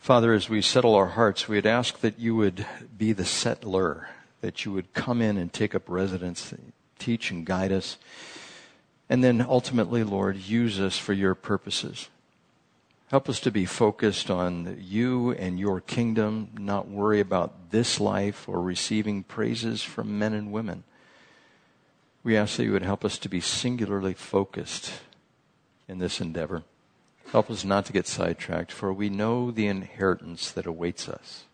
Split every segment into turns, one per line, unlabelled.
Father, as we settle our hearts, we'd ask that you would be the settler, that you would come in and take up residence, teach and guide us, and then ultimately, Lord, use us for your purposes. Help us to be focused on you and your kingdom, not worry about this life or receiving praises from men and women. We ask that you would help us to be singularly focused in this endeavor. Help us not to get sidetracked, for we know the inheritance that awaits us.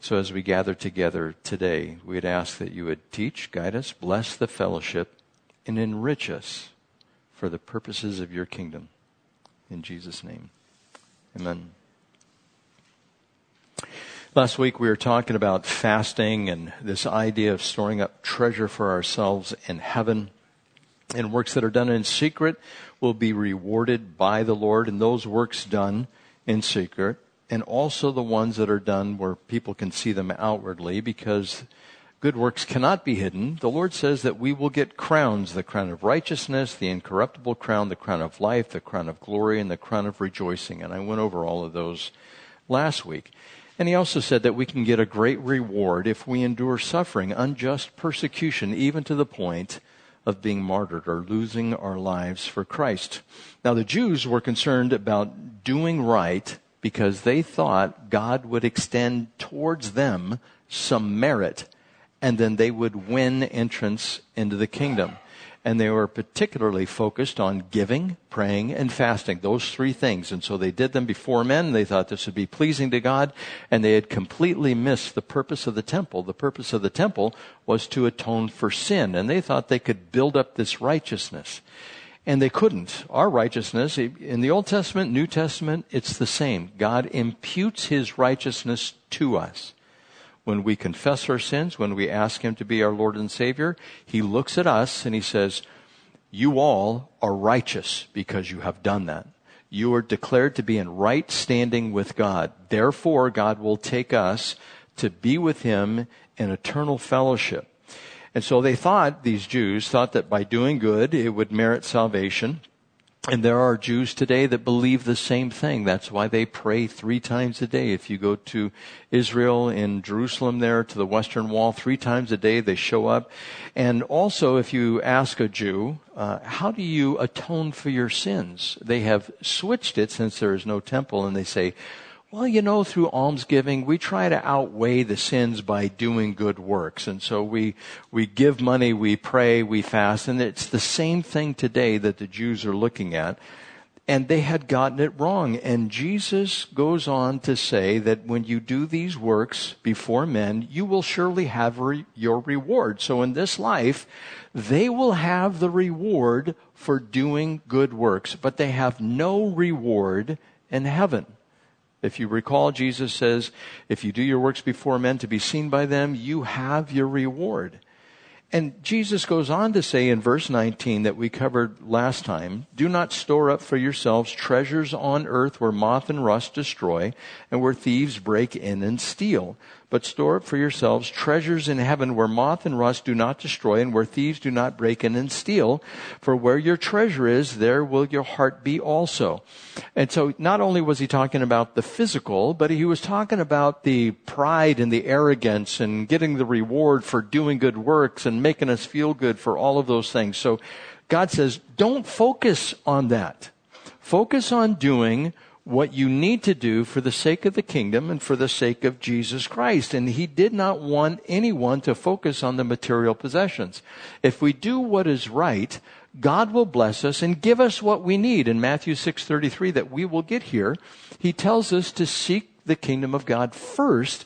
So as we gather together today, we'd ask that you would teach, guide us, bless the fellowship, and enrich us for the purposes of your kingdom. In Jesus' name. Amen. Last week we were talking about fasting and this idea of storing up treasure for ourselves in heaven. And works that are done in secret will be rewarded by the Lord, and those works done in secret, and also the ones that are done where people can see them outwardly, because good works cannot be hidden. The Lord says that we will get crowns the crown of righteousness, the incorruptible crown, the crown of life, the crown of glory, and the crown of rejoicing. And I went over all of those last week. And he also said that we can get a great reward if we endure suffering, unjust persecution, even to the point of being martyred or losing our lives for Christ. Now, the Jews were concerned about doing right because they thought God would extend towards them some merit and then they would win entrance into the kingdom. And they were particularly focused on giving, praying, and fasting. Those three things. And so they did them before men. They thought this would be pleasing to God. And they had completely missed the purpose of the temple. The purpose of the temple was to atone for sin. And they thought they could build up this righteousness. And they couldn't. Our righteousness, in the Old Testament, New Testament, it's the same. God imputes His righteousness to us when we confess our sins, when we ask Him to be our Lord and Savior, He looks at us and He says, You all are righteous because you have done that. You are declared to be in right standing with God. Therefore, God will take us to be with Him in eternal fellowship. And so they thought, these Jews thought that by doing good, it would merit salvation. And there are Jews today that believe the same thing. That's why they pray three times a day. If you go to Israel in Jerusalem there to the Western Wall, three times a day they show up. And also if you ask a Jew, uh, how do you atone for your sins? They have switched it since there is no temple and they say, well, you know, through almsgiving, we try to outweigh the sins by doing good works. And so we, we give money, we pray, we fast, and it's the same thing today that the Jews are looking at. And they had gotten it wrong. And Jesus goes on to say that when you do these works before men, you will surely have re- your reward. So in this life, they will have the reward for doing good works, but they have no reward in heaven. If you recall, Jesus says, if you do your works before men to be seen by them, you have your reward. And Jesus goes on to say in verse 19 that we covered last time, do not store up for yourselves treasures on earth where moth and rust destroy and where thieves break in and steal but store up for yourselves treasures in heaven where moth and rust do not destroy and where thieves do not break in and steal. For where your treasure is, there will your heart be also. And so not only was he talking about the physical, but he was talking about the pride and the arrogance and getting the reward for doing good works and making us feel good for all of those things. So God says, don't focus on that. Focus on doing what you need to do for the sake of the kingdom and for the sake of Jesus Christ. And he did not want anyone to focus on the material possessions. If we do what is right, God will bless us and give us what we need. In Matthew 6:33 that we will get here, he tells us to seek the kingdom of God first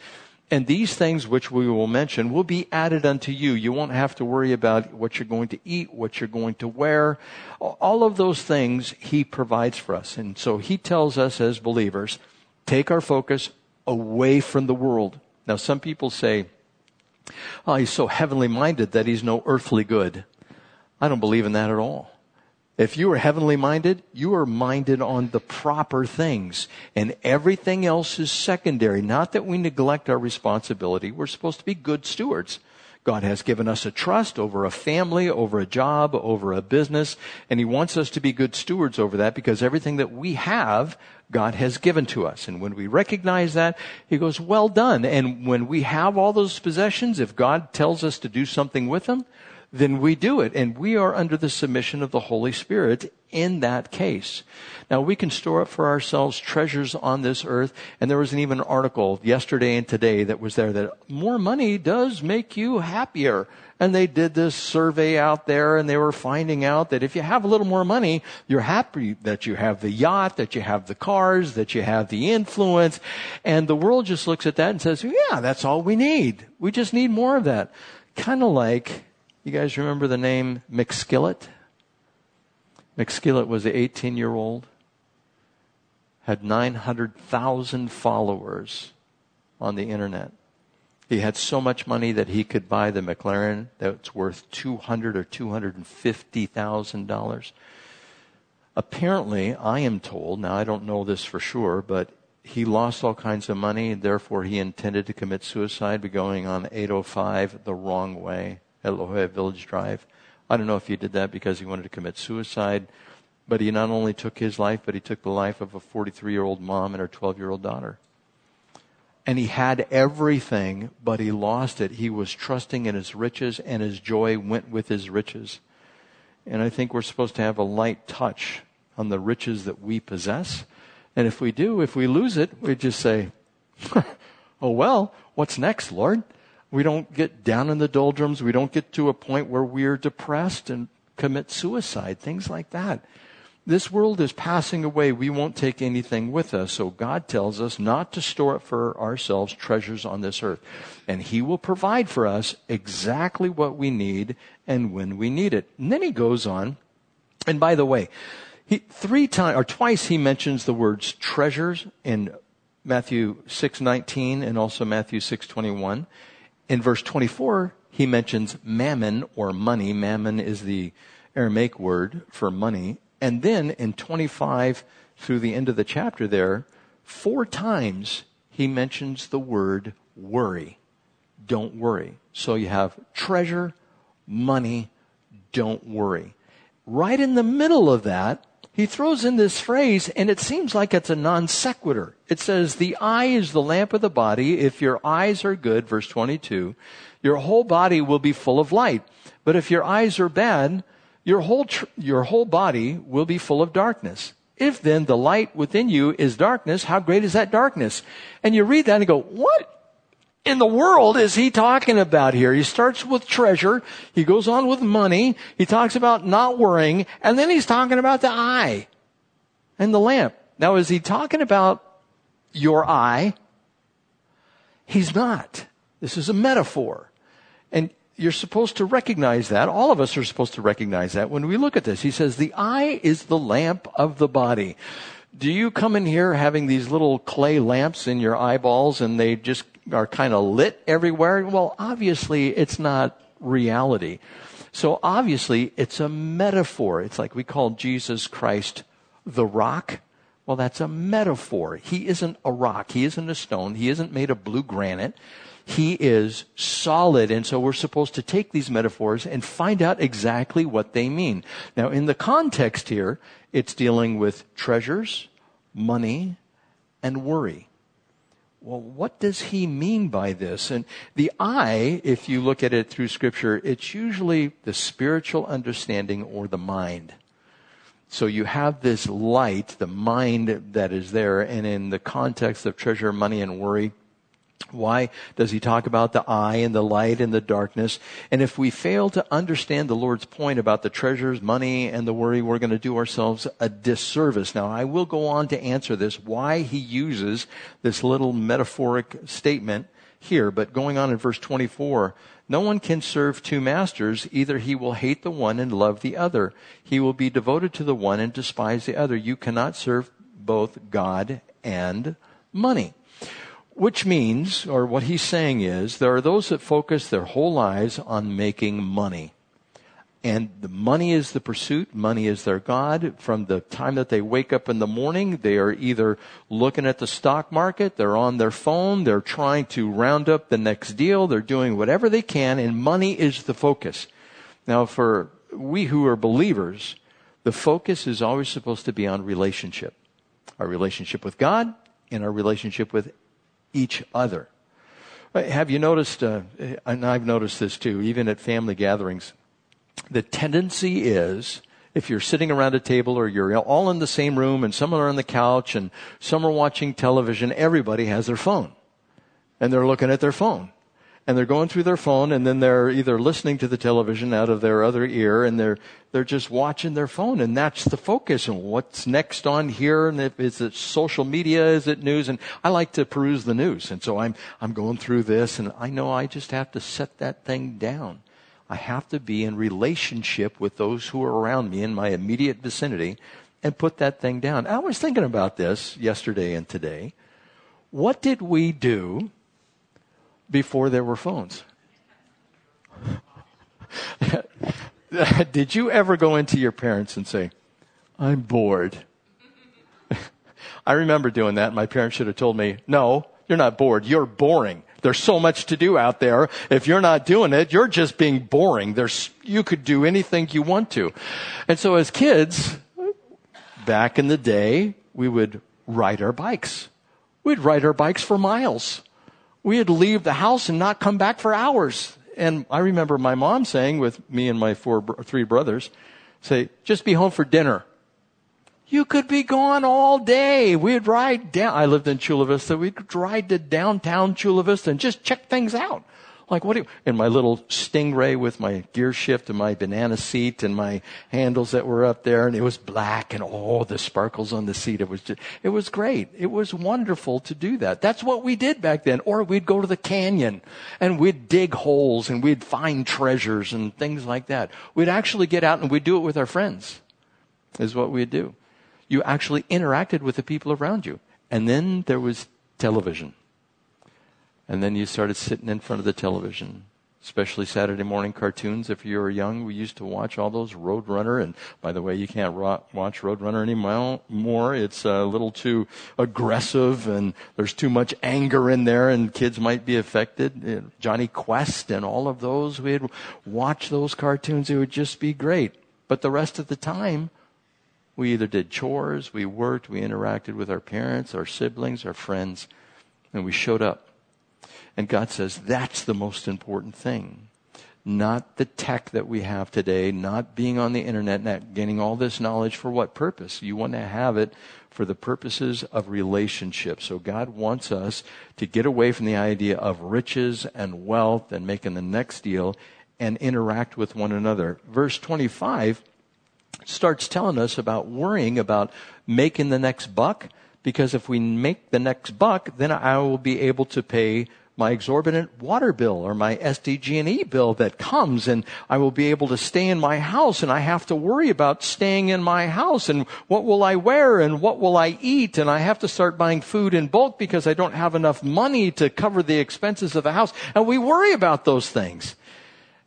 and these things which we will mention will be added unto you. You won't have to worry about what you're going to eat, what you're going to wear. All of those things He provides for us. And so He tells us as believers, take our focus away from the world. Now some people say, oh, he's so heavenly minded that he's no earthly good. I don't believe in that at all. If you are heavenly minded, you are minded on the proper things. And everything else is secondary. Not that we neglect our responsibility. We're supposed to be good stewards. God has given us a trust over a family, over a job, over a business, and He wants us to be good stewards over that because everything that we have, God has given to us. And when we recognize that, He goes, well done. And when we have all those possessions, if God tells us to do something with them, then we do it. And we are under the submission of the Holy Spirit in that case. Now we can store up for ourselves treasures on this earth. And there was an even article yesterday and today that was there that more money does make you happier. And they did this survey out there and they were finding out that if you have a little more money, you're happy that you have the yacht, that you have the cars, that you have the influence. And the world just looks at that and says, yeah, that's all we need. We just need more of that. Kind of like you guys remember the name McSkillet? McSkillet was an 18 year old, had 900,000 followers on the internet. He had so much money that he could buy the McLaren that's worth 200 or 250,000 dollars. Apparently, I am told, now I don't know this for sure, but he lost all kinds of money, therefore he intended to commit suicide by going on 805 the wrong way at La Jolla Village Drive. I don't know if he did that because he wanted to commit suicide, but he not only took his life, but he took the life of a 43 year old mom and her 12 year old daughter. And he had everything, but he lost it. He was trusting in his riches, and his joy went with his riches. And I think we're supposed to have a light touch on the riches that we possess. And if we do, if we lose it, we just say, oh well, what's next, Lord? We don't get down in the doldrums. We don't get to a point where we're depressed and commit suicide, things like that. This world is passing away. We won't take anything with us. So God tells us not to store up for ourselves treasures on this earth. And He will provide for us exactly what we need and when we need it. And then He goes on. And by the way, he, three times or twice he mentions the words treasures in Matthew 6:19 and also Matthew 6:21. In verse 24, he mentions mammon or money. Mammon is the Aramaic word for money. And then in 25 through the end of the chapter there, four times he mentions the word worry. Don't worry. So you have treasure, money, don't worry. Right in the middle of that, he throws in this phrase and it seems like it's a non sequitur. It says, the eye is the lamp of the body. If your eyes are good, verse 22, your whole body will be full of light. But if your eyes are bad, your whole, tr- your whole body will be full of darkness. If then the light within you is darkness, how great is that darkness? And you read that and go, what in the world is he talking about here? He starts with treasure. He goes on with money. He talks about not worrying. And then he's talking about the eye and the lamp. Now, is he talking about your eye? He's not. This is a metaphor. And you're supposed to recognize that. All of us are supposed to recognize that when we look at this. He says, the eye is the lamp of the body. Do you come in here having these little clay lamps in your eyeballs and they just are kind of lit everywhere? Well, obviously it's not reality. So obviously it's a metaphor. It's like we call Jesus Christ the rock. Well, that's a metaphor. He isn't a rock. He isn't a stone. He isn't made of blue granite. He is solid. And so we're supposed to take these metaphors and find out exactly what they mean. Now, in the context here, it's dealing with treasures, money, and worry well, what does he mean by this? And the eye, if you look at it through scripture, it's usually the spiritual understanding or the mind. So you have this light, the mind that is there, and in the context of treasure, money, and worry, why does he talk about the eye and the light and the darkness? And if we fail to understand the Lord's point about the treasures, money, and the worry, we're going to do ourselves a disservice. Now, I will go on to answer this, why he uses this little metaphoric statement here, but going on in verse 24, no one can serve two masters. Either he will hate the one and love the other. He will be devoted to the one and despise the other. You cannot serve both God and money. Which means, or what he's saying is, there are those that focus their whole lives on making money. and the money is the pursuit. Money is their God. From the time that they wake up in the morning, they are either looking at the stock market, they're on their phone, they're trying to round up the next deal, they're doing whatever they can, and money is the focus. Now, for we who are believers, the focus is always supposed to be on relationship. Our relationship with God and our relationship with each other. Have you noticed, uh, and I've noticed this too, even at family gatherings, the tendency is if you're sitting around a table or you're all in the same room and some are on the couch and some are watching television, everybody has their phone. And they're looking at their phone. And they're going through their phone and then they're either listening to the television out of their other ear and they're, they're just watching their phone and that's the focus and what's next on here and if, is it social media, is it news? And I like to peruse the news. And so I'm, I'm going through this and I know I just have to set that thing down. I have to be in relationship with those who are around me in my immediate vicinity and put that thing down. I was thinking about this yesterday and today. What did we do before there were phones? did you ever go into your parents and say, I'm bored? I remember doing that. My parents should have told me, no, you're not bored. You're boring. There's so much to do out there. If you're not doing it, you're just being boring. There's, you could do anything you want to. And so as kids, back in the day, we would ride our bikes. We'd ride our bikes for miles. We'd leave the house and not come back for hours. And I remember my mom saying with me and my four, three brothers, say, just be home for dinner. You could be gone all day. We'd ride down. I lived in Chula Vista. We'd ride to downtown Chula Vista and just check things out. Like what do you, in my little Stingray with my gear shift and my banana seat and my handles that were up there and it was black and all the sparkles on the seat. It was just, it was great. It was wonderful to do that. That's what we did back then. Or we'd go to the canyon and we'd dig holes and we'd find treasures and things like that. We'd actually get out and we'd do it with our friends is what we'd do you actually interacted with the people around you. And then there was television. And then you started sitting in front of the television, especially Saturday morning cartoons. If you were young, we used to watch all those Roadrunner. And by the way, you can't ro- watch Roadrunner anymore. It's a little too aggressive and there's too much anger in there and kids might be affected. Jonny Quest and all of those, we'd watch those cartoons. It would just be great. But the rest of the time, we either did chores, we worked, we interacted with our parents, our siblings, our friends, and we showed up. And God says that's the most important thing. Not the tech that we have today, not being on the internet, not gaining all this knowledge for what purpose? You want to have it for the purposes of relationship. So God wants us to get away from the idea of riches and wealth and making the next deal and interact with one another. Verse 25 starts telling us about worrying about making the next buck because if we make the next buck, then I will be able to pay my exorbitant water bill or my SDG&E bill that comes and I will be able to stay in my house and I have to worry about staying in my house and what will I wear and what will I eat and I have to start buying food in bulk because I don't have enough money to cover the expenses of the house and we worry about those things.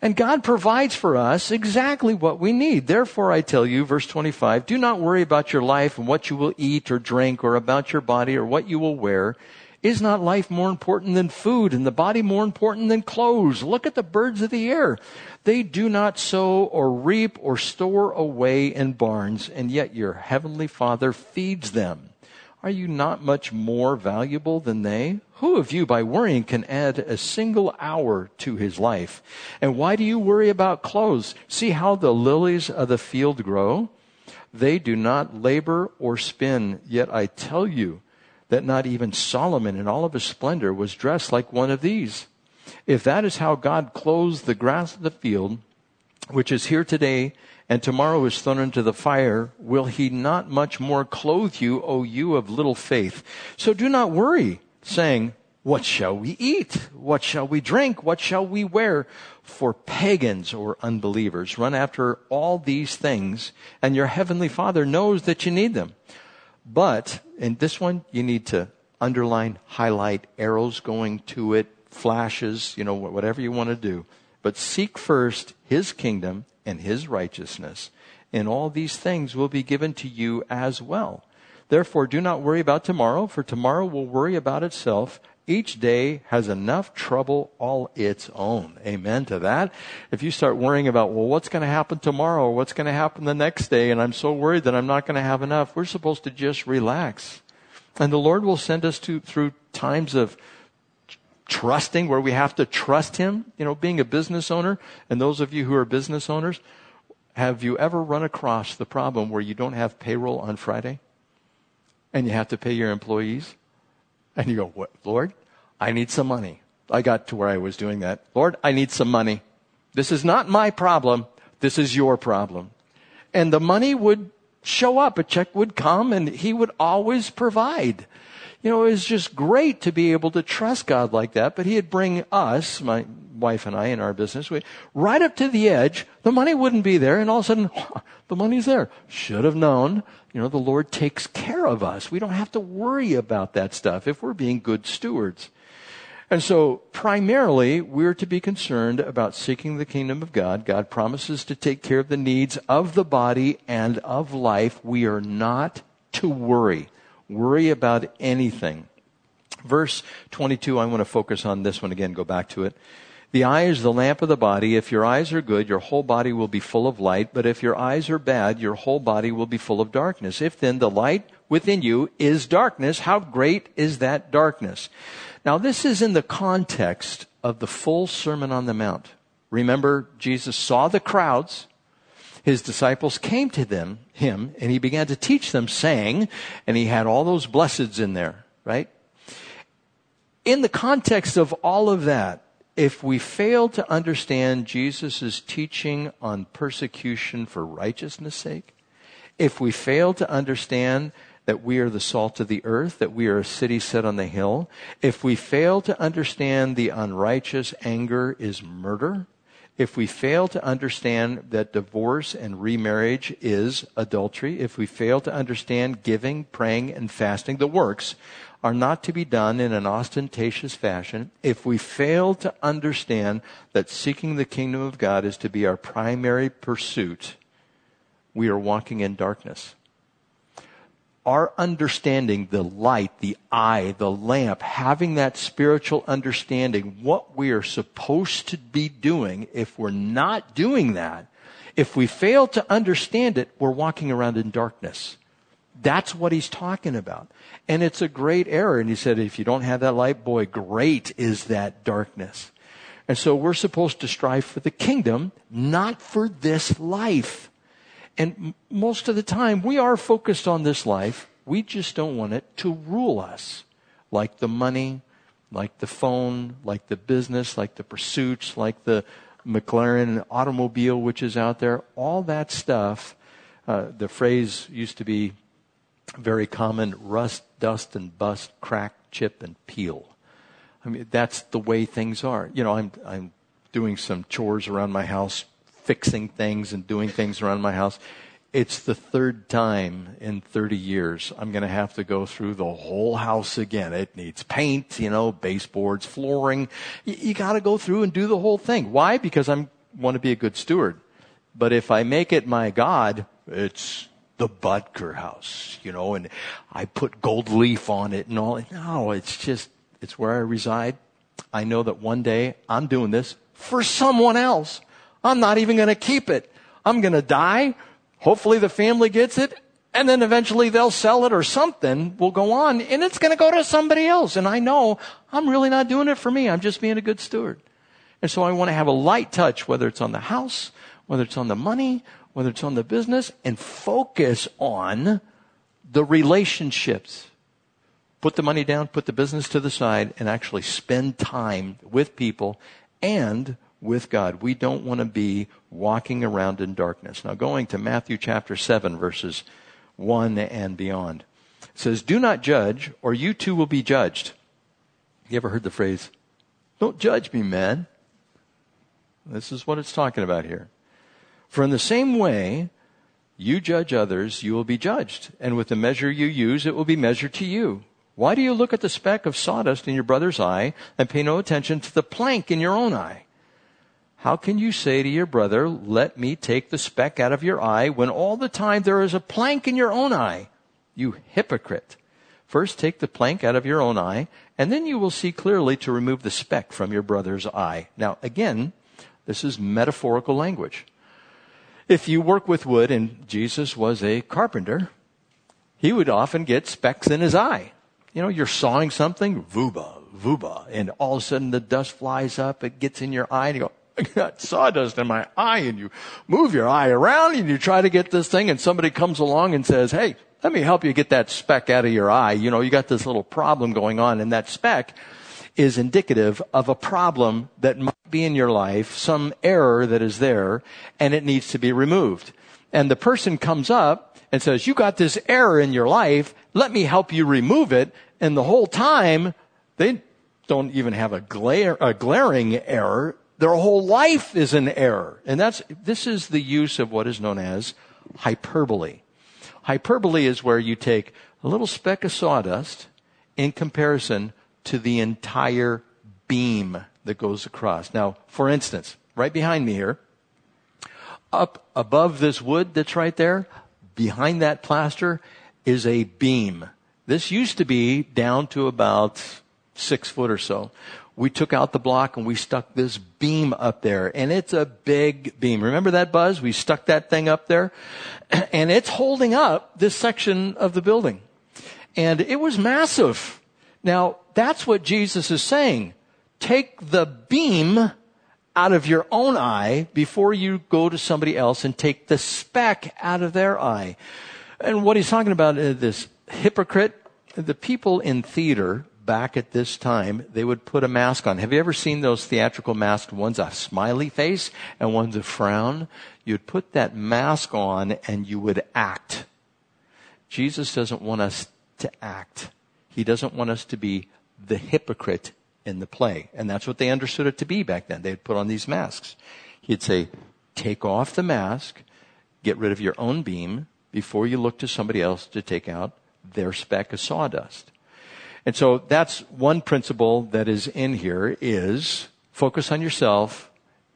And God provides for us exactly what we need. Therefore, I tell you, verse 25, do not worry about your life and what you will eat or drink or about your body or what you will wear. Is not life more important than food and the body more important than clothes? Look at the birds of the air. They do not sow or reap or store away in barns, and yet your heavenly Father feeds them. Are you not much more valuable than they? Who of you, by worrying, can add a single hour to his life? And why do you worry about clothes? See how the lilies of the field grow? They do not labor or spin, yet I tell you that not even Solomon in all of his splendor was dressed like one of these. If that is how God clothes the grass of the field, which is here today and tomorrow is thrown into the fire, will he not much more clothe you, O you of little faith? So do not worry, saying, what shall we eat? What shall we drink? What shall we wear? For pagans or unbelievers run after all these things, and your heavenly Father knows that you need them. But in this one, you need to underline, highlight, arrows going to it, flashes, you know, whatever you want to do. But seek first His kingdom and his righteousness, and all these things will be given to you as well. Therefore, do not worry about tomorrow, for tomorrow will worry about itself. Each day has enough trouble all its own. Amen to that. If you start worrying about, well, what's going to happen tomorrow or what's going to happen the next day, and I'm so worried that I'm not going to have enough, we're supposed to just relax. And the Lord will send us to, through times of trusting where we have to trust Him. You know, being a business owner, and those of you who are business owners, have you ever run across the problem where you don't have payroll on Friday? And you have to pay your employees? And you go, what, Lord, I need some money. I got to where I was doing that. Lord, I need some money. This is not my problem. This is your problem. And the money would show up. A check would come and he would always provide. You know, it was just great to be able to trust God like that, but he'd bring us, my wife and I in our business, we, right up to the edge. The money wouldn't be there and all of a sudden, the money's there. Should have known. You know, the Lord takes care of us. We don't have to worry about that stuff if we're being good stewards. And so, primarily, we're to be concerned about seeking the kingdom of God. God promises to take care of the needs of the body and of life. We are not to worry. Worry about anything. Verse 22, I want to focus on this one again, go back to it. The eye is the lamp of the body. If your eyes are good, your whole body will be full of light. But if your eyes are bad, your whole body will be full of darkness. If then the light within you is darkness, how great is that darkness? Now this is in the context of the full Sermon on the Mount. Remember, Jesus saw the crowds. His disciples came to them, him, and he began to teach them saying, and he had all those blesseds in there, right? In the context of all of that, if we fail to understand Jesus' teaching on persecution for righteousness' sake, if we fail to understand that we are the salt of the earth, that we are a city set on the hill, if we fail to understand the unrighteous anger is murder, if we fail to understand that divorce and remarriage is adultery, if we fail to understand giving, praying, and fasting, the works, are not to be done in an ostentatious fashion if we fail to understand that seeking the kingdom of God is to be our primary pursuit, we are walking in darkness. Our understanding, the light, the eye, the lamp, having that spiritual understanding, what we are supposed to be doing, if we're not doing that, if we fail to understand it, we're walking around in darkness. That's what he's talking about. And it's a great error. And he said, if you don't have that light, boy, great is that darkness. And so we're supposed to strive for the kingdom, not for this life. And most of the time, we are focused on this life. We just don't want it to rule us. Like the money, like the phone, like the business, like the pursuits, like the McLaren automobile, which is out there. All that stuff. Uh, the phrase used to be very common rust, dust, and bust, crack, chip, and peel. I mean, that's the way things are. You know, I'm, I'm doing some chores around my house, fixing things and doing things around my house. It's the third time in 30 years I'm going to have to go through the whole house again. It needs paint, you know, baseboards, flooring. You, you got to go through and do the whole thing. Why? Because I want to be a good steward. But if I make it my God, it's the Butker house, you know, and I put gold leaf on it and all. No, it's just, it's where I reside. I know that one day I'm doing this for someone else. I'm not even going to keep it. I'm going to die. Hopefully the family gets it. And then eventually they'll sell it or something will go on and it's going to go to somebody else. And I know I'm really not doing it for me. I'm just being a good steward. And so I want to have a light touch, whether it's on the house, whether it's on the money, whether it's on the business, and focus on the relationships. Put the money down, put the business to the side, and actually spend time with people and with God. We don't want to be walking around in darkness. Now, going to Matthew chapter 7, verses 1 and beyond. It says, Do not judge, or you too will be judged. You ever heard the phrase, Don't judge me, man? This is what it's talking about here. For in the same way, you judge others, you will be judged. And with the measure you use, it will be measured to you. Why do you look at the speck of sawdust in your brother's eye and pay no attention to the plank in your own eye? How can you say to your brother, let me take the speck out of your eye when all the time there is a plank in your own eye? You hypocrite. First take the plank out of your own eye, and then you will see clearly to remove the speck from your brother's eye. Now again, this is metaphorical language. If you work with wood, and Jesus was a carpenter, he would often get specks in his eye. You know, you're sawing something, vuba, vuba, and all of a sudden the dust flies up, it gets in your eye, and you go, I got sawdust in my eye, and you move your eye around, and you try to get this thing, and somebody comes along and says, hey, let me help you get that speck out of your eye. You know, you got this little problem going on, and that speck is indicative of a problem that might be in your life, some error that is there, and it needs to be removed. And the person comes up and says, you got this error in your life, let me help you remove it. And the whole time, they don't even have a, glare, a glaring error. Their whole life is an error. And that's, this is the use of what is known as hyperbole. Hyperbole is where you take a little speck of sawdust in comparison to the entire beam that goes across. Now, for instance, right behind me here, up above this wood that's right there, behind that plaster is a beam. This used to be down to about six foot or so we took out the block and we stuck this beam up there. And it's a big beam. Remember that buzz? We stuck that thing up there and it's holding up this section of the building. And it was massive. Now, that's what Jesus is saying. Take the beam out of your own eye before you go to somebody else and take the speck out of their eye. And what he's talking about is this hypocrite. The people in theater back at this time, they would put a mask on. Have you ever seen those theatrical masks? One's a smiley face and one's a frown. You'd put that mask on and you would act. Jesus doesn't want us to act. He doesn't want us to be the hypocrite in the play. And that's what they understood it to be back then. They'd put on these masks. He'd say, take off the mask, get rid of your own beam before you look to somebody else to take out their speck of sawdust. And so that's one principle that is in here is focus on yourself,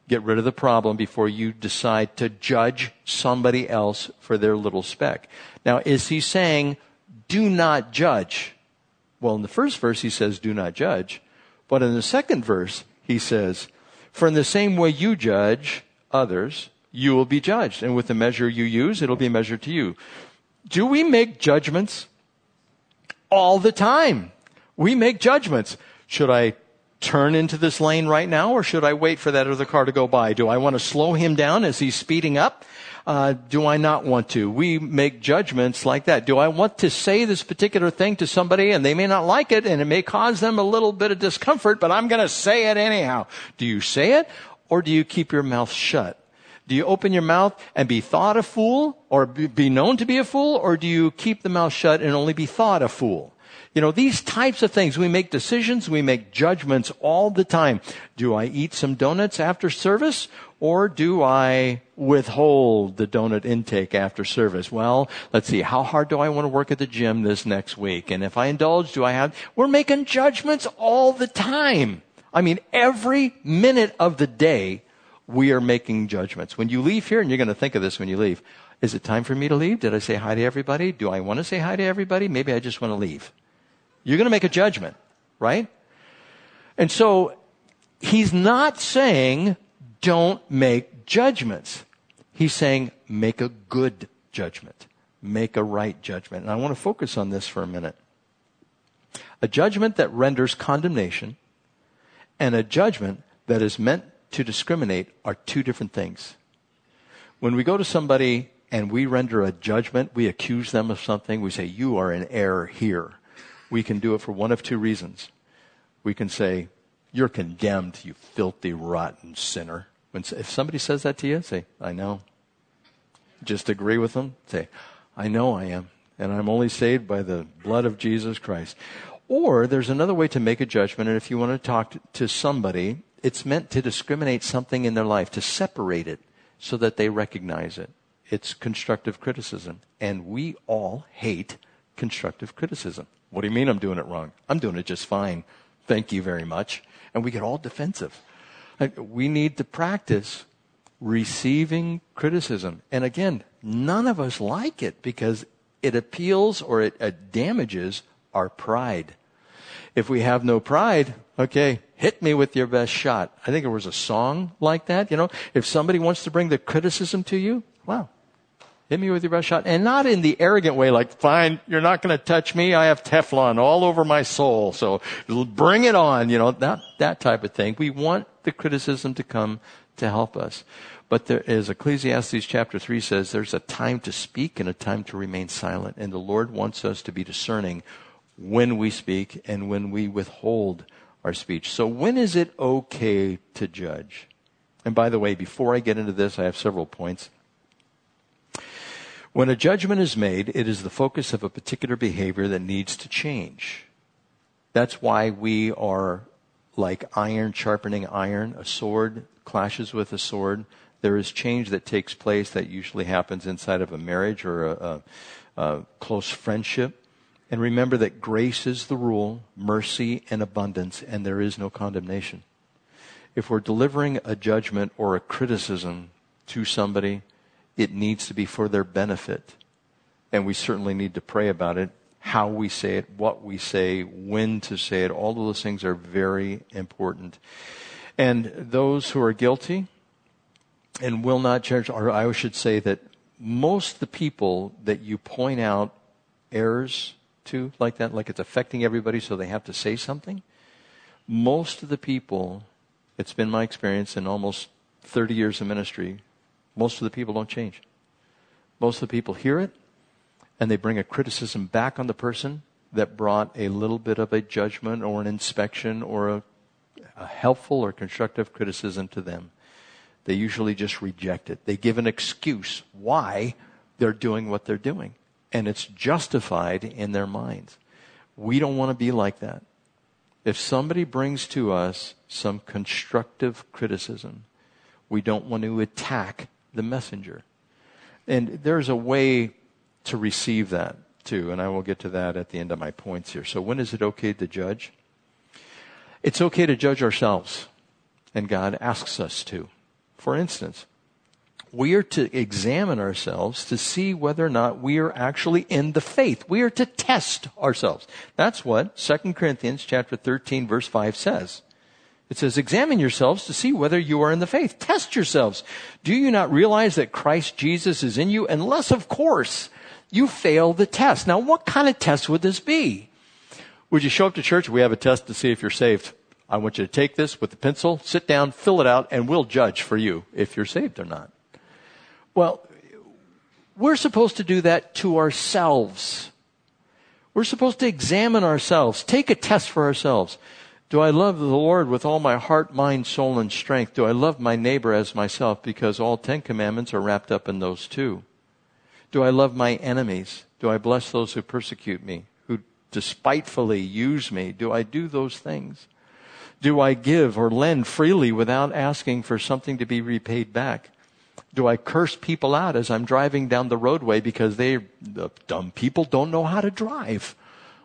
get rid of the problem before you decide to judge somebody else for their little speck. Now, is he saying, do not judge? Well, in the first verse, he says, do not judge. But in the second verse, he says, for in the same way you judge others, you will be judged. And with the measure you use, it'll be measured to you. Do we make judgments? All the time. We make judgments. Should I turn into this lane right now or should I wait for that other car to go by? Do I want to slow him down as he's speeding up? Uh, do I not want to? We make judgments like that. Do I want to say this particular thing to somebody and they may not like it and it may cause them a little bit of discomfort, but I'm going to say it anyhow. Do you say it or do you keep your mouth shut? Do you open your mouth and be thought a fool or be known to be a fool or do you keep the mouth shut and only be thought a fool? You know, these types of things, we make decisions, we make judgments all the time. Do I eat some donuts after service or do I withhold the donut intake after service? Well, let's see. How hard do I want to work at the gym this next week? And if I indulge, do I have, we're making judgments all the time. I mean, every minute of the day, we are making judgments. When you leave here, and you're going to think of this when you leave, is it time for me to leave? Did I say hi to everybody? Do I want to say hi to everybody? Maybe I just want to leave. You're going to make a judgment, right? And so he's not saying don't make judgments. He's saying make a good judgment. Make a right judgment. And I want to focus on this for a minute. A judgment that renders condemnation and a judgment that is meant to discriminate are two different things. When we go to somebody and we render a judgment, we accuse them of something, we say, you are in error here we can do it for one of two reasons. We can say, You're condemned, you filthy, rotten sinner. When, if somebody says that to you, say, I know. Just agree with them. Say, I know I am. And I'm only saved by the blood of Jesus Christ. Or there's another way to make a judgment. And if you want to talk to somebody, it's meant to discriminate something in their life, to separate it so that they recognize it. It's constructive criticism. And we all hate constructive criticism. What do you mean I'm doing it wrong? I'm doing it just fine. Thank you very much. And we get all defensive. We need to practice receiving criticism. And again, none of us like it because it appeals or it, damages our pride. If we have no pride, okay, hit me with your best shot. I think there was a song like that, you know. If somebody wants to bring the criticism to you, wow, hit me with your best shot. And not in the arrogant way, like, fine, you're not going to touch me. I have Teflon all over my soul. So bring it on, you know, that, that type of thing. We want the criticism to come to help us. But there, as Ecclesiastes chapter 3 says, there's a time to speak and a time to remain silent. And the Lord wants us to be discerning when we speak and when we withhold our speech. So when is it okay to judge? And by the way, before I get into this, I have several points. When a judgment is made, it is the focus of a particular behavior that needs to change. That's why we are like iron sharpening iron. A sword clashes with a sword. There is change that takes place that usually happens inside of a marriage or a, a, a close friendship. And remember that grace is the rule, mercy and abundance, and there is no condemnation. If we're delivering a judgment or a criticism to somebody, it needs to be for their benefit. And we certainly need to pray about it, how we say it, what we say, when to say it. All of those things are very important. And those who are guilty and will not judge, or I should say that most of the people that you point out errors to like that, like it's affecting everybody so they have to say something. Most of the people, it's been my experience in almost 30 years of ministry, most of the people don't change. Most of the people hear it and they bring a criticism back on the person that brought a little bit of a judgment or an inspection or a, a helpful or constructive criticism to them. They usually just reject it. They give an excuse why they're doing what they're doing and it's justified in their minds. We don't want to be like that. If somebody brings to us some constructive criticism, we don't want to attack the messenger. And there's a way to receive that too, and I will get to that at the end of my points here. So when is it okay to judge? It's okay to judge ourselves, and God asks us to. For instance, we are to examine ourselves to see whether or not we are actually in the faith. We are to test ourselves. That's what 2 Corinthians chapter 13 verse 5 says. It says, examine yourselves to see whether you are in the faith. Test yourselves. Do you not realize that Christ Jesus is in you? Unless, of course, you fail the test. Now, what kind of test would this be? Would you show up to church? We have a test to see if you're saved. I want you to take this with a pencil, sit down, fill it out, and we'll judge for you if you're saved or not. Well, we're supposed to do that to ourselves. We're supposed to examine ourselves, take a test for ourselves. Do I love the Lord with all my heart, mind, soul, and strength? Do I love my neighbor as myself? Because all Ten Commandments are wrapped up in those two. Do I love my enemies? Do I bless those who persecute me, who despitefully use me? Do I do those things? Do I give or lend freely without asking for something to be repaid back? Do I curse people out as I'm driving down the roadway because they, the dumb people don't know how to drive?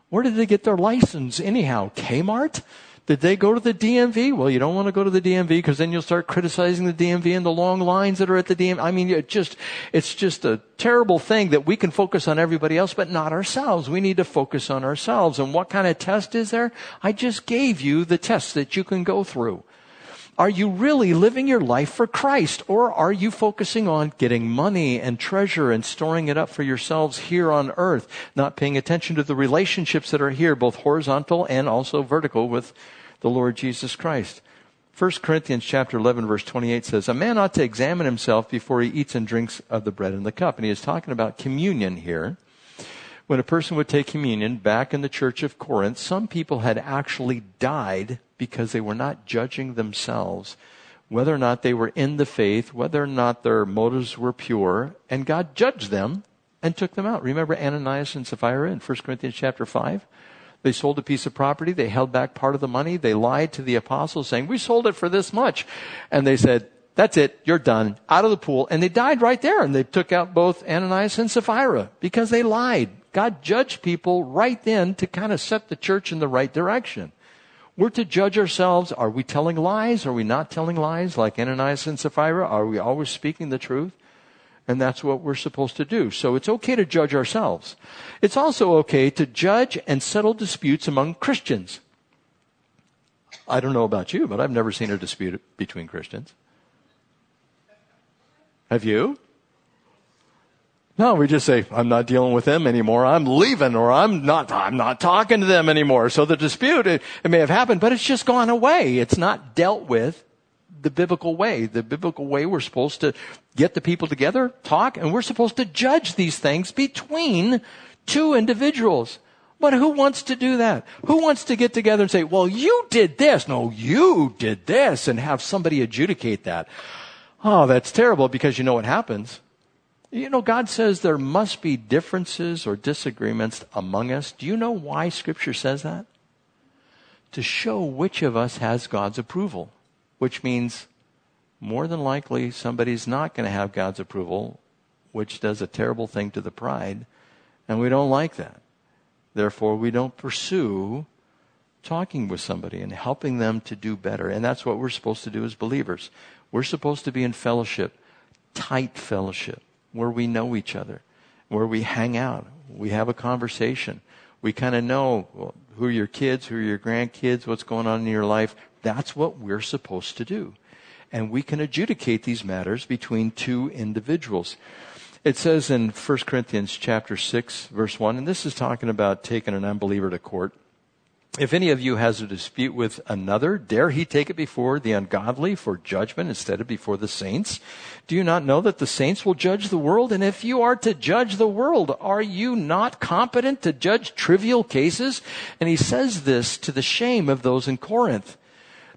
Where did they get their license anyhow? Kmart? Did they go to the DMV? Well, you don't want to go to the DMV because then you'll start criticizing the DMV and the long lines that are at the DMV. I mean, it just, it's just a terrible thing that we can focus on everybody else, but not ourselves. We need to focus on ourselves. And what kind of test is there? I just gave you the test that you can go through. Are you really living your life for Christ? Or are you focusing on getting money and treasure and storing it up for yourselves here on earth, not paying attention to the relationships that are here, both horizontal and also vertical with the Lord Jesus Christ? 1 Corinthians chapter 11 verse 28 says, A man ought to examine himself before he eats and drinks of the bread and the cup. And he is talking about communion here. When a person would take communion back in the church of Corinth, some people had actually died because they were not judging themselves whether or not they were in the faith, whether or not their motives were pure, and God judged them and took them out. Remember Ananias and Sapphira in 1 Corinthians chapter 5? They sold a piece of property, they held back part of the money, they lied to the apostles saying, we sold it for this much. And they said, that's it, you're done, out of the pool. And they died right there, and they took out both Ananias and Sapphira because they lied. God judged people right then to kind of set the church in the right direction. We're to judge ourselves. Are we telling lies? Are we not telling lies like Ananias and Sapphira? Are we always speaking the truth? And that's what we're supposed to do. So it's okay to judge ourselves. It's also okay to judge and settle disputes among Christians. I don't know about you, but I've never seen a dispute between Christians. Have you? No, we just say, I'm not dealing with them anymore. I'm leaving or I'm not, I'm not talking to them anymore. So the dispute, it, it may have happened, but it's just gone away. It's not dealt with the biblical way. The biblical way we're supposed to get the people together, talk, and we're supposed to judge these things between two individuals. But who wants to do that? Who wants to get together and say, well, you did this. No, you did this and have somebody adjudicate that. Oh, that's terrible because you know what happens? You know, God says there must be differences or disagreements among us. Do you know why Scripture says that? To show which of us has God's approval, which means more than likely somebody's not going to have God's approval, which does a terrible thing to the pride, and we don't like that. Therefore, we don't pursue talking with somebody and helping them to do better. And that's what we're supposed to do as believers. We're supposed to be in fellowship, tight fellowship where we know each other, where we hang out, we have a conversation. We kind of know who are your kids, who are your grandkids, what's going on in your life. That's what we're supposed to do. And we can adjudicate these matters between two individuals. It says in 1 Corinthians chapter 6 verse 1, and this is talking about taking an unbeliever to court. If any of you has a dispute with another, dare he take it before the ungodly for judgment instead of before the saints? Do you not know that the saints will judge the world? And if you are to judge the world, are you not competent to judge trivial cases? And he says this to the shame of those in Corinth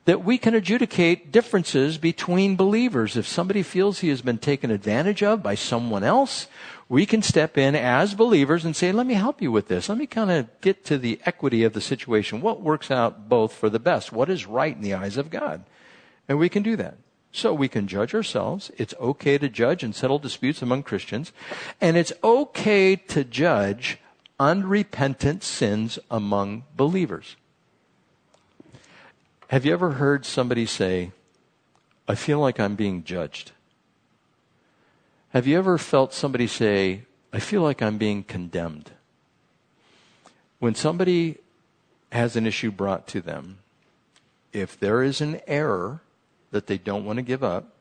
that we can adjudicate differences between believers. If somebody feels he has been taken advantage of by someone else, we can step in as believers and say, let me help you with this. Let me kind of get to the equity of the situation. What works out both for the best? What is right in the eyes of God? And we can do that. So we can judge ourselves. It's okay to judge and settle disputes among Christians. And it's okay to judge unrepentant sins among believers. Have you ever heard somebody say, I feel like I'm being judged? Have you ever felt somebody say, I feel like I'm being condemned? When somebody has an issue brought to them, if there is an error that they don't want to give up,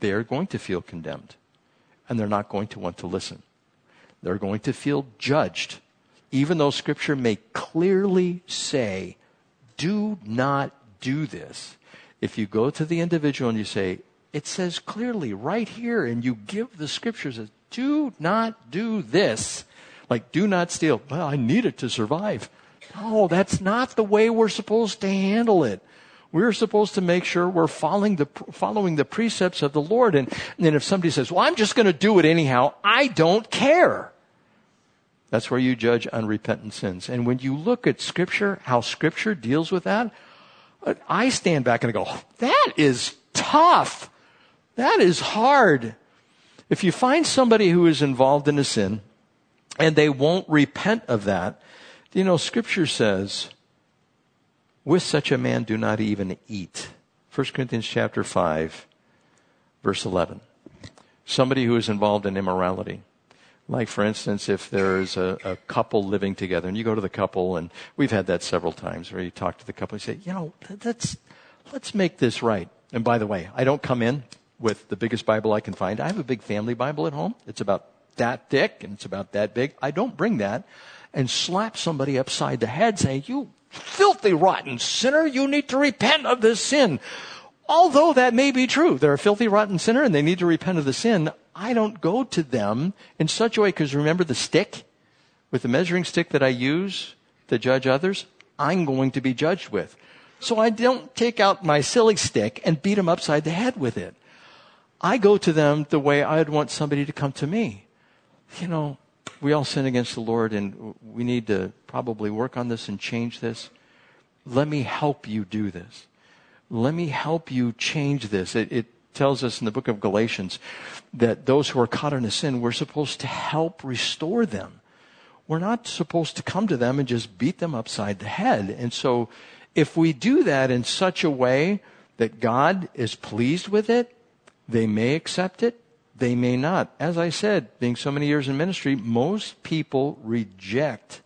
they are going to feel condemned. And they're not going to want to listen. They're going to feel judged, even though Scripture may clearly say, do not do this. If you go to the individual and you say, it says clearly right here, and you give the scriptures, as, do not do this. Like, do not steal. Well, I need it to survive. No, that's not the way we're supposed to handle it. We're supposed to make sure we're following the, following the precepts of the Lord. And, then if somebody says, well, I'm just going to do it anyhow, I don't care. That's where you judge unrepentant sins. And when you look at scripture, how scripture deals with that, I stand back and I go, that is tough. That is hard. If you find somebody who is involved in a sin and they won't repent of that, you know, scripture says, with such a man do not even eat. 1 Corinthians chapter 5, verse 11. Somebody who is involved in immorality. Like, for instance, if there's a, a, couple living together and you go to the couple, and we've had that several times where you talk to the couple and say, you know, let's, let's make this right. And by the way, I don't come in with the biggest Bible I can find. I have a big family Bible at home. It's about that thick and it's about that big. I don't bring that and slap somebody upside the head saying, you filthy rotten sinner, you need to repent of this sin. Although that may be true, they're a filthy rotten sinner and they need to repent of the sin. I don't go to them in such a way because remember the stick with the measuring stick that I use to judge others? I'm going to be judged with. So I don't take out my silly stick and beat them upside the head with it. I go to them the way I'd want somebody to come to me. You know, we all sin against the Lord and we need to probably work on this and change this. Let me help you do this. Let me help you change this. It, it tells us in the book of Galatians that those who are caught in a sin, we're supposed to help restore them. We're not supposed to come to them and just beat them upside the head. And so If we do that in such a way that God is pleased with it, they may accept it, they may not. As I said, being so many years in ministry, most people reject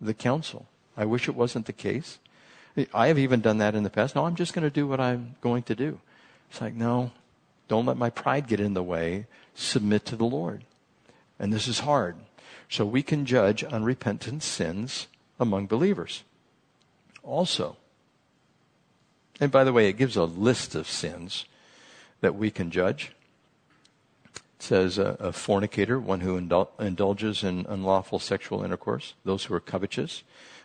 the counsel. I wish it wasn't the case. I have even done that in the past. No, I'm just going to do what I'm going to do. It's like, no, don't let my pride get in the way. Submit to the Lord. And this is hard. So we can judge unrepentant sins among believers. Also, and by the way, it gives a list of sins that we can judge. Says a, a fornicator, one who indul- indulges in unlawful sexual intercourse, those who are covetous,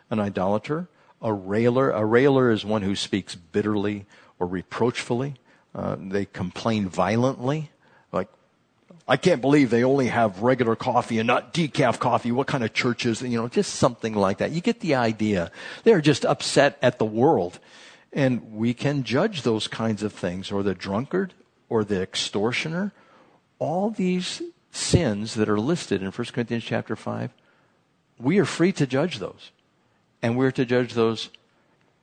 an idolater, a railer. A railer is one who speaks bitterly or reproachfully. Uh, they complain violently, like, I can't believe they only have regular coffee and not decaf coffee. What kind of church is, you know, just something like that. You get the idea. They're just upset at the world. And we can judge those kinds of things, or the drunkard, or the extortioner. All these sins that are listed in 1 Corinthians chapter 5, we are free to judge those. And we're to judge those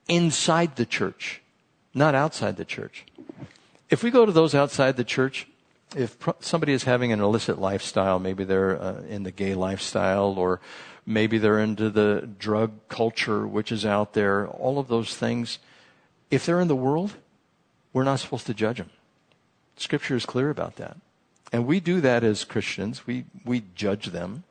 inside the church, not outside the church. If we go to those outside the church, if somebody is having an illicit lifestyle, maybe they're uh, in the gay lifestyle, or maybe they're into the drug culture which is out there, all of those things, if they're in the world, we're not supposed to judge them. Scripture is clear about that. And we do that as Christians. We, we judge them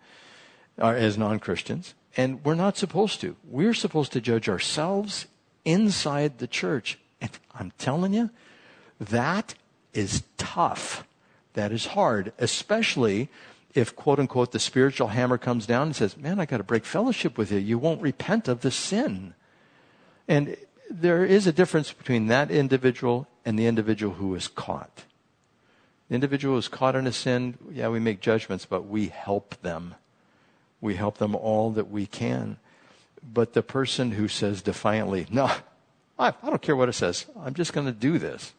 uh, as non Christians. And we're not supposed to. We're supposed to judge ourselves inside the church. And I'm telling you, that is tough. That is hard, especially if, quote unquote, the spiritual hammer comes down and says, Man, I got to break fellowship with you. You won't repent of the sin. And there is a difference between that individual and the individual who is caught. The individual is caught in a sin, yeah, we make judgments, but we help them. We help them all that we can. But the person who says defiantly, No, I, I don't care what it says, I'm just going to do this.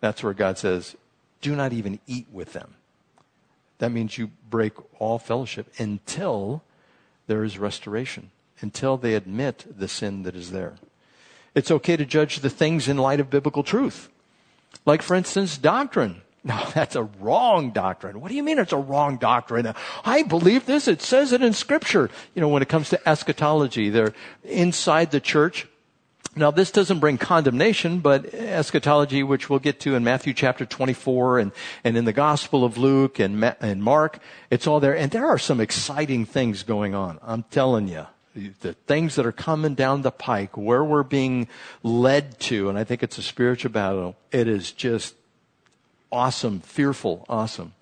That's where God says, do not even eat with them. That means you break all fellowship until there is restoration, until they admit the sin that is there. It's okay to judge the things in light of biblical truth. Like, for instance, doctrine. No, that's a wrong doctrine. What do you mean it's a wrong doctrine? I believe this. It says it in scripture. You know, when it comes to eschatology, they're inside the church. Now, this doesn't bring condemnation, but eschatology, which we'll get to in Matthew chapter 24 and, and in the Gospel of Luke and, Ma- and Mark, it's all there. And there are some exciting things going on. I'm telling you. The things that are coming down the pike, where we're being led to, and I think it's a spiritual battle, it is just awesome, fearful, awesome.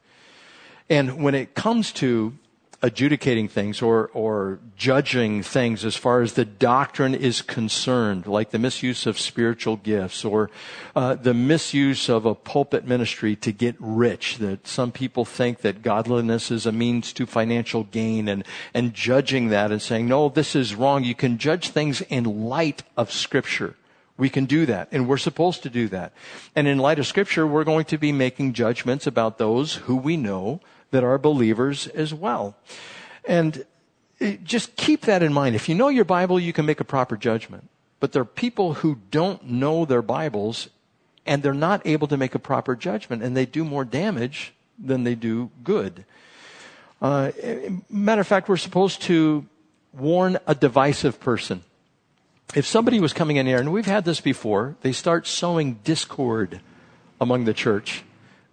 And when it comes to adjudicating things or, or judging things as far as the doctrine is concerned, like the misuse of spiritual gifts or uh, the misuse of a pulpit ministry to get rich. That some people think that godliness is a means to financial gain and, and judging that and saying, no, this is wrong. You can judge things in light of Scripture. We can do that, and we're supposed to do that. And in light of Scripture, we're going to be making judgments about those who we know that are believers as well. And just keep that in mind. If you know your Bible, you can make a proper judgment. But there are people who don't know their Bibles and they're not able to make a proper judgment and they do more damage than they do good. Uh, matter of fact, we're supposed to warn a divisive person. If somebody was coming in here, and we've had this before, they start sowing discord among the church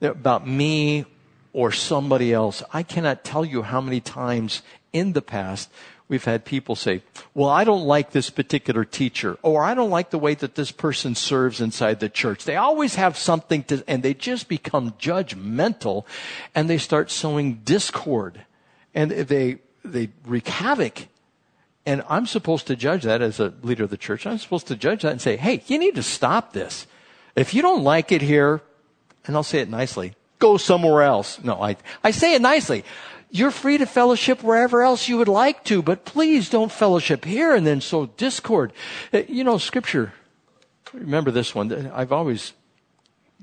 about me or somebody else. I cannot tell you how many times in the past we've had people say, well, I don't like this particular teacher, or I don't like the way that this person serves inside the church. They always have something to, and they just become judgmental and they start sowing discord and they, they wreak havoc. And I'm supposed to judge that as a leader of the church. I'm supposed to judge that and say, hey, you need to stop this. If you don't like it here, and I'll say it nicely, go somewhere else. No, I, I say it nicely. You're free to fellowship wherever else you would like to, but please don't fellowship here and then sow discord. Uh, you know, scripture, remember this one. I've always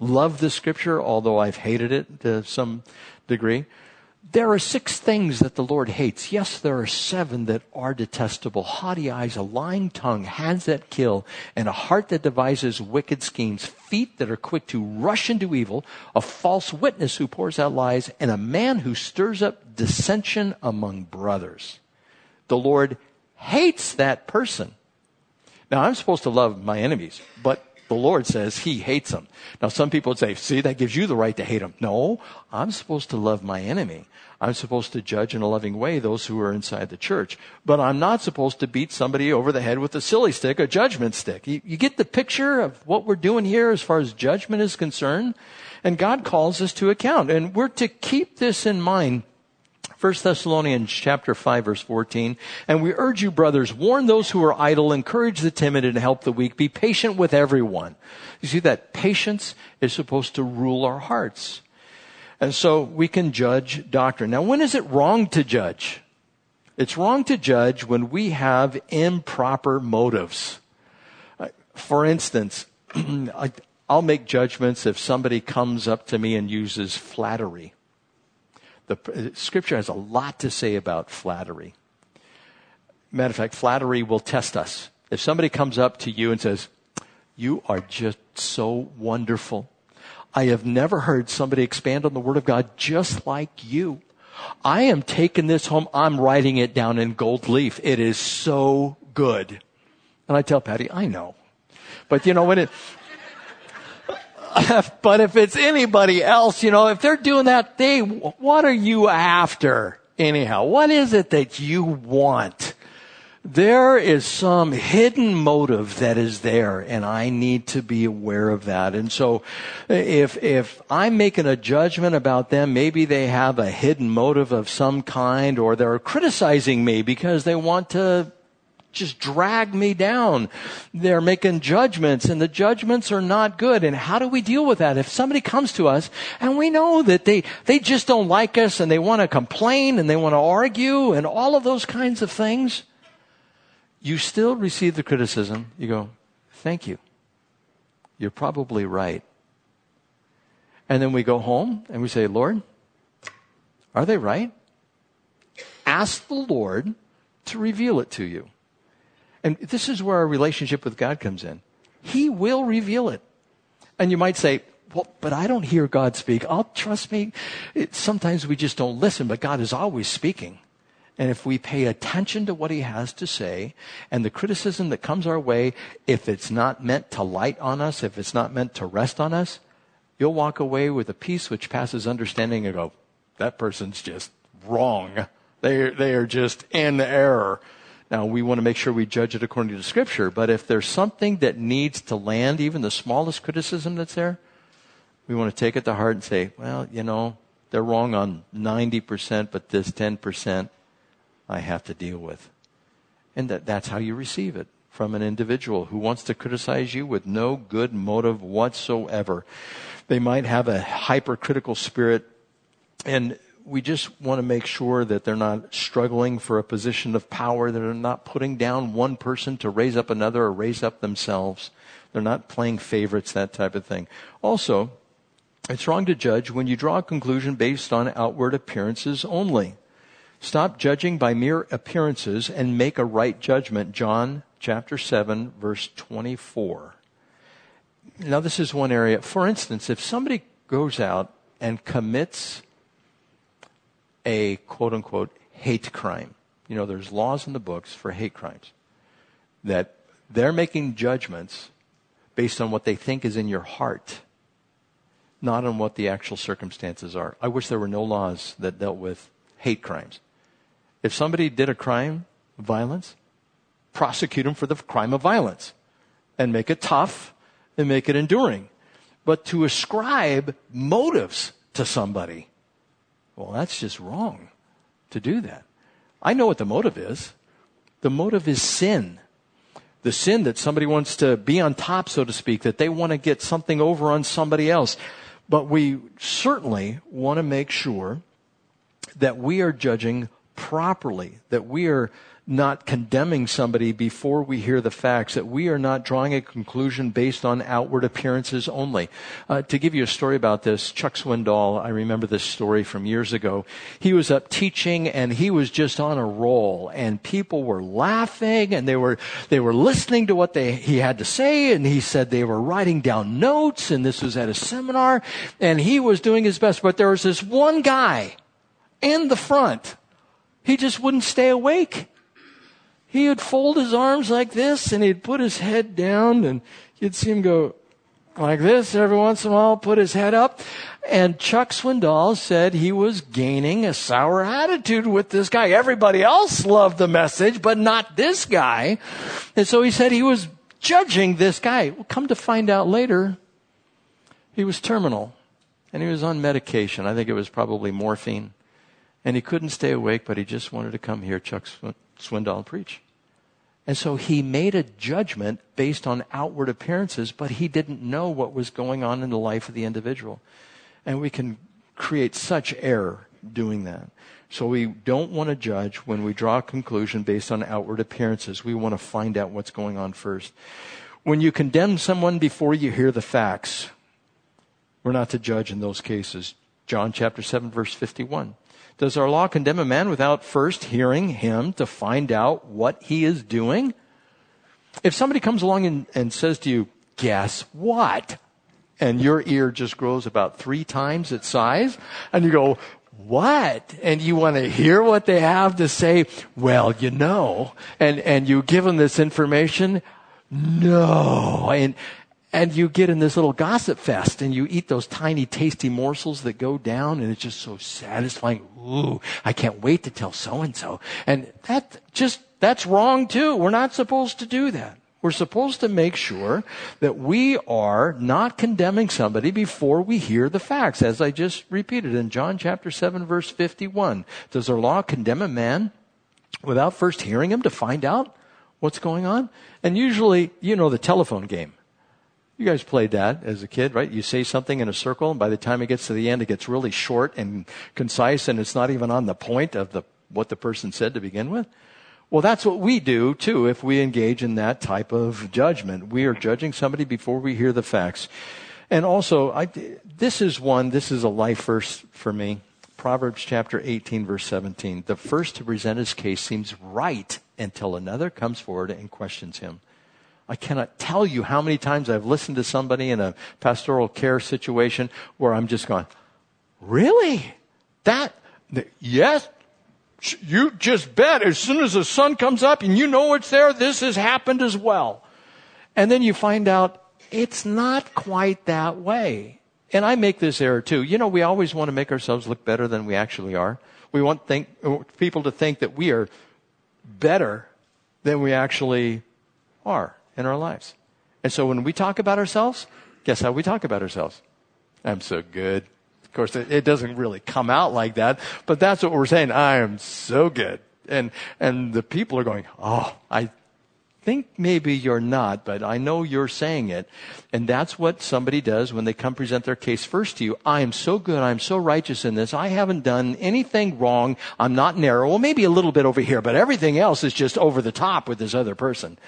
loved this scripture, although I've hated it to some degree. There are six things that the Lord hates. Yes, there are seven that are detestable. Haughty eyes, a lying tongue, hands that kill, and a heart that devises wicked schemes, feet that are quick to rush into evil, a false witness who pours out lies, and a man who stirs up dissension among brothers. The Lord hates that person. Now, I'm supposed to love my enemies, but the Lord says he hates them. Now, some people would say, see, that gives you the right to hate them. No, I'm supposed to love my enemy. I'm supposed to judge in a loving way those who are inside the church. But I'm not supposed to beat somebody over the head with a silly stick, a judgment stick. You, you get the picture of what we're doing here as far as judgment is concerned? And God calls us to account. And we're to keep this in mind 1 Thessalonians chapter 5 verse 14. And we urge you, brothers, warn those who are idle, encourage the timid and help the weak. Be patient with everyone. You see that patience is supposed to rule our hearts. And so we can judge doctrine. Now, when is it wrong to judge? It's wrong to judge when we have improper motives. Uh, for instance, I'll make judgments if somebody comes up to me and uses flattery. The scripture has a lot to say about flattery. Matter of fact, flattery will test us. If somebody comes up to you and says, You are just so wonderful. I have never heard somebody expand on the Word of God just like you. I am taking this home. I'm writing it down in gold leaf. It is so good. And I tell Patty, I know. But you know, when it, but if it's anybody else, you know, if they're doing that, they, what are you after? Anyhow, what is it that you want? There is some hidden motive that is there, and I need to be aware of that. And so, if, if I'm making a judgment about them, maybe they have a hidden motive of some kind, or they're criticizing me because they want to just drag me down. They're making judgments and the judgments are not good. And how do we deal with that? If somebody comes to us and we know that they, they just don't like us and they want to complain and they want to argue and all of those kinds of things, you still receive the criticism. You go, thank you. You're probably right. And then we go home and we say, Lord, are they right? Ask the Lord to reveal it to you. And this is where our relationship with God comes in. He will reveal it. And you might say, well, but I don't hear God speak. I'll trust me. It, sometimes we just don't listen, but God is always speaking. And if we pay attention to what he has to say and the criticism that comes our way, if it's not meant to light on us, if it's not meant to rest on us, you'll walk away with a peace which passes understanding and go, that person's just wrong. They, they are just in error. Now, we want to make sure we judge it according to Scripture, but if there's something that needs to land, even the smallest criticism that's there, we want to take it to heart and say, well, you know, they're wrong on 90%, but this 10% I have to deal with. And that, that's how you receive it from an individual who wants to criticize you with no good motive whatsoever. They might have a hypercritical spirit and we just want to make sure that they're not struggling for a position of power, that they're not putting down one person to raise up another or raise up themselves. They're not playing favorites, that type of thing. Also, it's wrong to judge when you draw a conclusion based on outward appearances only. Stop judging by mere appearances and make a right judgment. John chapter 7 verse 24. Now this is one area. For instance, if somebody goes out and commits a quote unquote hate crime. You know, there's laws in the books for hate crimes that they're making judgments based on what they think is in your heart, not on what the actual circumstances are. I wish there were no laws that dealt with hate crimes. If somebody did a crime, violence, prosecute them for the crime of violence and make it tough and make it enduring. But to ascribe motives to somebody well, that's just wrong to do that. I know what the motive is. The motive is sin. The sin that somebody wants to be on top, so to speak, that they want to get something over on somebody else. But we certainly want to make sure that we are judging properly, that we are not condemning somebody before we hear the facts, that we are not drawing a conclusion based on outward appearances only. Uh, to give you a story about this, Chuck Swindoll, I remember this story from years ago. He was up teaching and he was just on a roll and people were laughing and they were, they were listening to what they, he had to say and he said they were writing down notes and this was at a seminar and he was doing his best, but there was this one guy in the front. He just wouldn't stay awake he would fold his arms like this and he'd put his head down and you'd see him go like this every once in a while, put his head up. And Chuck Swindoll said he was gaining a sour attitude with this guy. Everybody else loved the message, but not this guy. And so he said he was judging this guy. Well, come to find out later, he was terminal and he was on medication. I think it was probably morphine. And he couldn't stay awake, but he just wanted to come here. Chuck Swindoll preach. And so he made a judgment based on outward appearances, but he didn't know what was going on in the life of the individual. And we can create such error doing that. So we don't want to judge when we draw a conclusion based on outward appearances. We want to find out what's going on first. When you condemn someone before you hear the facts, we're not to judge in those cases. John chapter 7 verse 51. Does our law condemn a man without first hearing him to find out what he is doing? If somebody comes along and, and says to you, guess what? And your ear just grows about three times its size, and you go, what? And you want to hear what they have to say? Well, you know. And, and you give them this information? No. And, and you get in this little gossip fest and you eat those tiny tasty morsels that go down and it's just so satisfying. Ooh, I can't wait to tell so and so. And that just, that's wrong too. We're not supposed to do that. We're supposed to make sure that we are not condemning somebody before we hear the facts, as I just repeated in John chapter 7 verse 51. Does our law condemn a man without first hearing him to find out what's going on? And usually, you know the telephone game you guys played that as a kid, right? You say something in a circle, and by the time it gets to the end, it gets really short and concise, and it's not even on the point of the, what the person said to begin with. Well, that's what we do too if we engage in that type of judgment. We are judging somebody before we hear the facts. And also, I, this is one, this is a life verse for me. Proverbs chapter 18, verse 17. The first to present his case seems right until another comes forward and questions him. I cannot tell you how many times I've listened to somebody in a pastoral care situation where I'm just going, really? That, yes, you just bet as soon as the sun comes up and you know it's there, this has happened as well. And then you find out it's not quite that way. And I make this error too. You know, we always want to make ourselves look better than we actually are. We want think, people to think that we are better than we actually are in our lives. And so when we talk about ourselves, guess how we talk about ourselves? I'm so good. Of course, it doesn't really come out like that, but that's what we're saying. I am so good. And, and the people are going, oh, I think maybe you're not, but I know you're saying it. And that's what somebody does when they come present their case first to you. I am so good. I'm so righteous in this. I haven't done anything wrong. I'm not narrow. Well, maybe a little bit over here, but everything else is just over the top with this other person.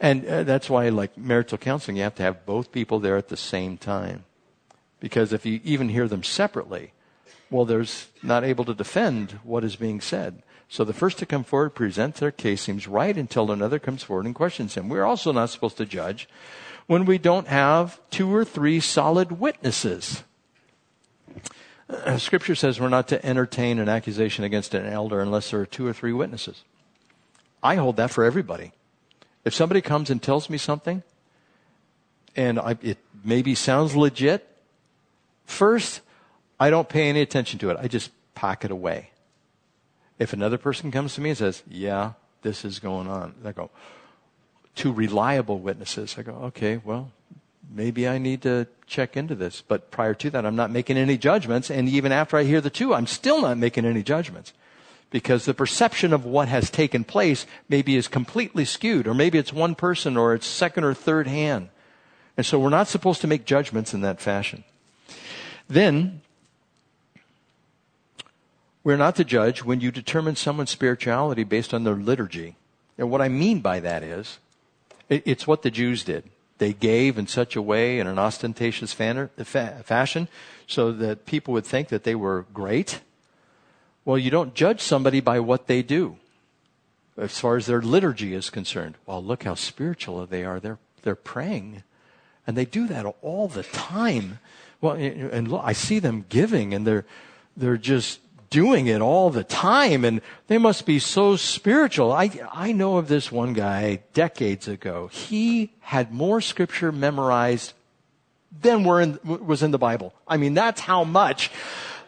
And uh, that's why, like marital counseling, you have to have both people there at the same time. Because if you even hear them separately, well, there's not able to defend what is being said. So the first to come forward present their case seems right until another comes forward and questions him. We're also not supposed to judge when we don't have two or three solid witnesses. Scripture says we're not to entertain an accusation against an elder unless there are two or three witnesses. I hold that for everybody. If somebody comes and tells me something, and I, it maybe sounds legit, first, I don't pay any attention to it. I just pack it away. If another person comes to me and says, yeah, this is going on, I go, two reliable witnesses. I go, okay, well, maybe I need to check into this. But prior to that, I'm not making any judgments. And even after I hear the two, I'm still not making any judgments because the perception of what has taken place maybe is completely skewed, or maybe it's one person or it's second or third hand. And so we're not supposed to make judgments in that fashion. Then, We're not to judge when you determine someone's spirituality based on their liturgy. And what I mean by that is, it's what the Jews did. They gave in such a way, in an ostentatious fashion, so that people would think that they were great. Well, you don't judge somebody by what they do as far as their liturgy is concerned. Well, look how spiritual they are. They're, they're praying. And they do that all the time. Well, and look, I see them giving and they're, they're just doing it all the time and they must be so spiritual. I, I know of this one guy decades ago. He had more scripture memorized than were in, was in the Bible. I mean, that's how much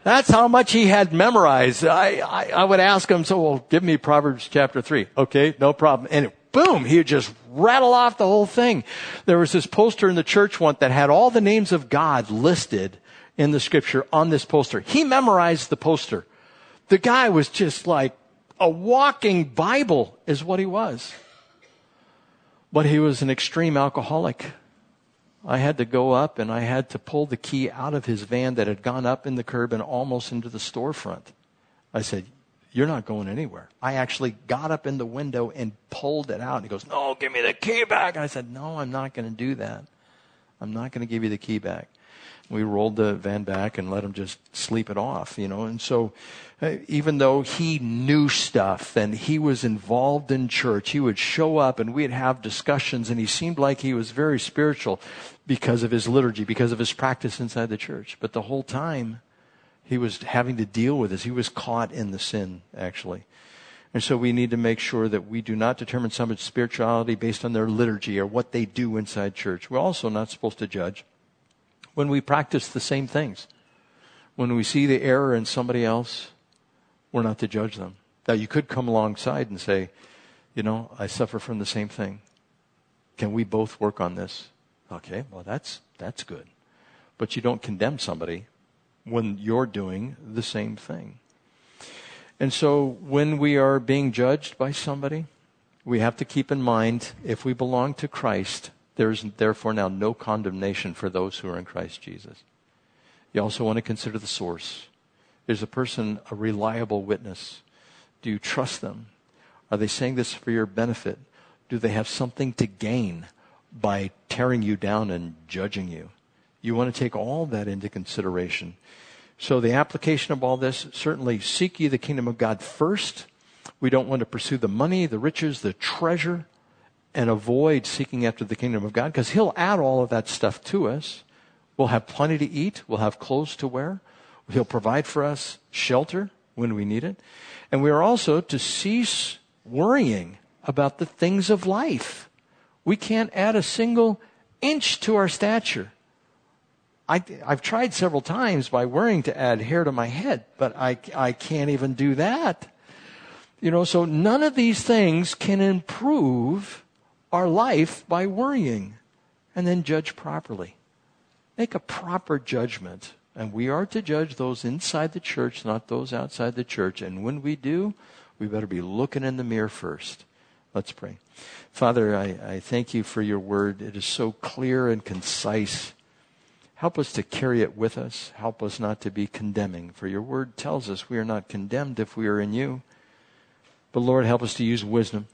that's how much he had memorized. I, I, I, would ask him, so well, give me Proverbs chapter three. Okay, no problem. And boom, he would just rattle off the whole thing. There was this poster in the church once that had all the names of God listed in the scripture on this poster. He memorized the poster. The guy was just like a walking Bible is what he was. But he was an extreme alcoholic. I had to go up and I had to pull the key out of his van that had gone up in the curb and almost into the storefront. I said, You're not going anywhere. I actually got up in the window and pulled it out. And he goes, No, give me the key back. And I said, No, I'm not going to do that. I'm not going to give you the key back we rolled the van back and let him just sleep it off, you know. And so, uh, even though he knew stuff and he was involved in church, he would show up and we'd have discussions and he seemed like he was very spiritual because of his liturgy, because of his practice inside the church. But the whole time, he was having to deal with this. He was caught in the sin, actually. And so we need to make sure that we do not determine someone's spirituality based on their liturgy or what they do inside church. We're also not supposed to judge when we practice the same things. When we see the error in somebody else, we're not to judge them. Now, you could come alongside and say, you know, I suffer from the same thing. Can we both work on this? Okay, well, that's, that's good. But you don't condemn somebody when you're doing the same thing. And so when we are being judged by somebody, we have to keep in mind if we belong to Christ, there is therefore now no condemnation for those who are in Christ Jesus. You also want to consider the source. Is a person a reliable witness? Do you trust them? Are they saying this for your benefit? Do they have something to gain by tearing you down and judging you? You want to take all that into consideration. So the application of all this, certainly seek ye the kingdom of God first. We don't want to pursue the money, the riches, the treasure and avoid seeking after the kingdom of God because He'll add all of that stuff to us. We'll have plenty to eat. We'll have clothes to wear. He'll provide for us shelter when we need it. And we are also to cease worrying about the things of life. We can't add a single inch to our stature. I, have tried several times by worrying to add hair to my head, but I, I can't even do that. You know, so none of these things can improve our life by worrying and then judge properly. Make a proper judgment. And we are to judge those inside the church, not those outside the church. And when we do, we better be looking in the mirror first. Let's pray. Father, I, I thank you for your word. It is so clear and concise. Help us to carry it with us. Help us not to be condemning. For your word tells us we are not condemned if we are in you. But Lord, help us to use wisdom.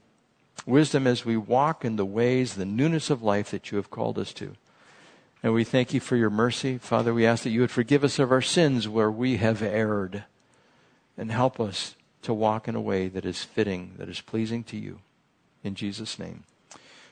Wisdom as we walk in the ways, the newness of life that you have called us to. And we thank you for your mercy. Father, we ask that you would forgive us of our sins where we have erred and help us to walk in a way that is fitting, that is pleasing to you. In Jesus' name.